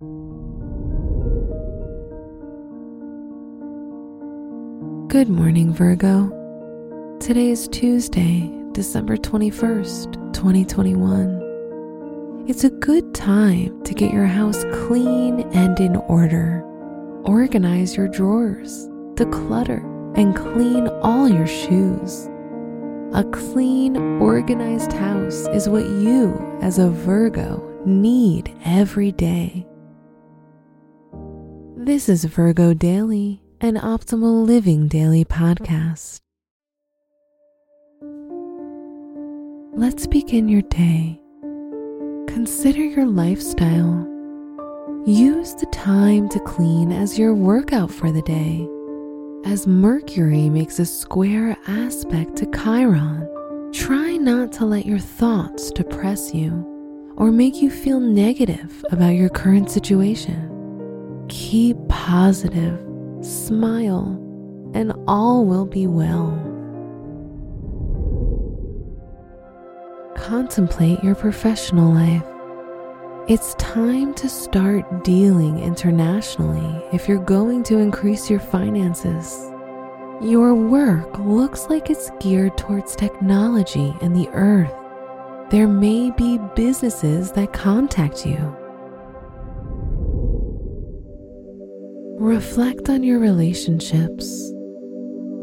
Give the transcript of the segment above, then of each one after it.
Good morning, Virgo. Today is Tuesday, December 21st, 2021. It's a good time to get your house clean and in order. Organize your drawers, declutter, and clean all your shoes. A clean, organized house is what you, as a Virgo, need every day. This is Virgo Daily an Optimal Living Daily podcast. Let's begin your day. Consider your lifestyle. Use the time to clean as your workout for the day. As Mercury makes a square aspect to Chiron, try not to let your thoughts depress you or make you feel negative about your current situation. Keep positive smile, and all will be well. Contemplate your professional life. It's time to start dealing internationally if you're going to increase your finances. Your work looks like it's geared towards technology and the earth. There may be businesses that contact you Reflect on your relationships.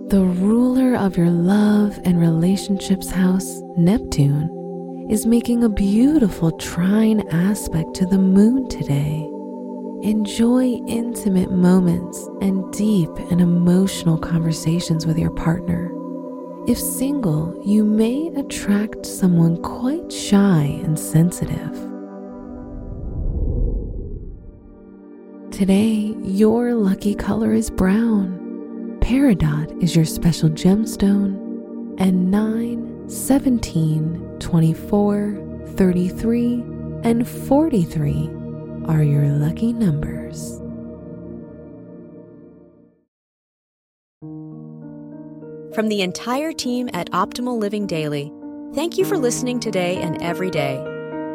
The ruler of your love and relationships house, Neptune, is making a beautiful trine aspect to the moon today. Enjoy intimate moments and deep and emotional conversations with your partner. If single, you may attract someone quite shy and sensitive. Today, your lucky color is brown. Peridot is your special gemstone, and 9, 17, 24, 33, and 43 are your lucky numbers. From the entire team at Optimal Living Daily, thank you for listening today and every day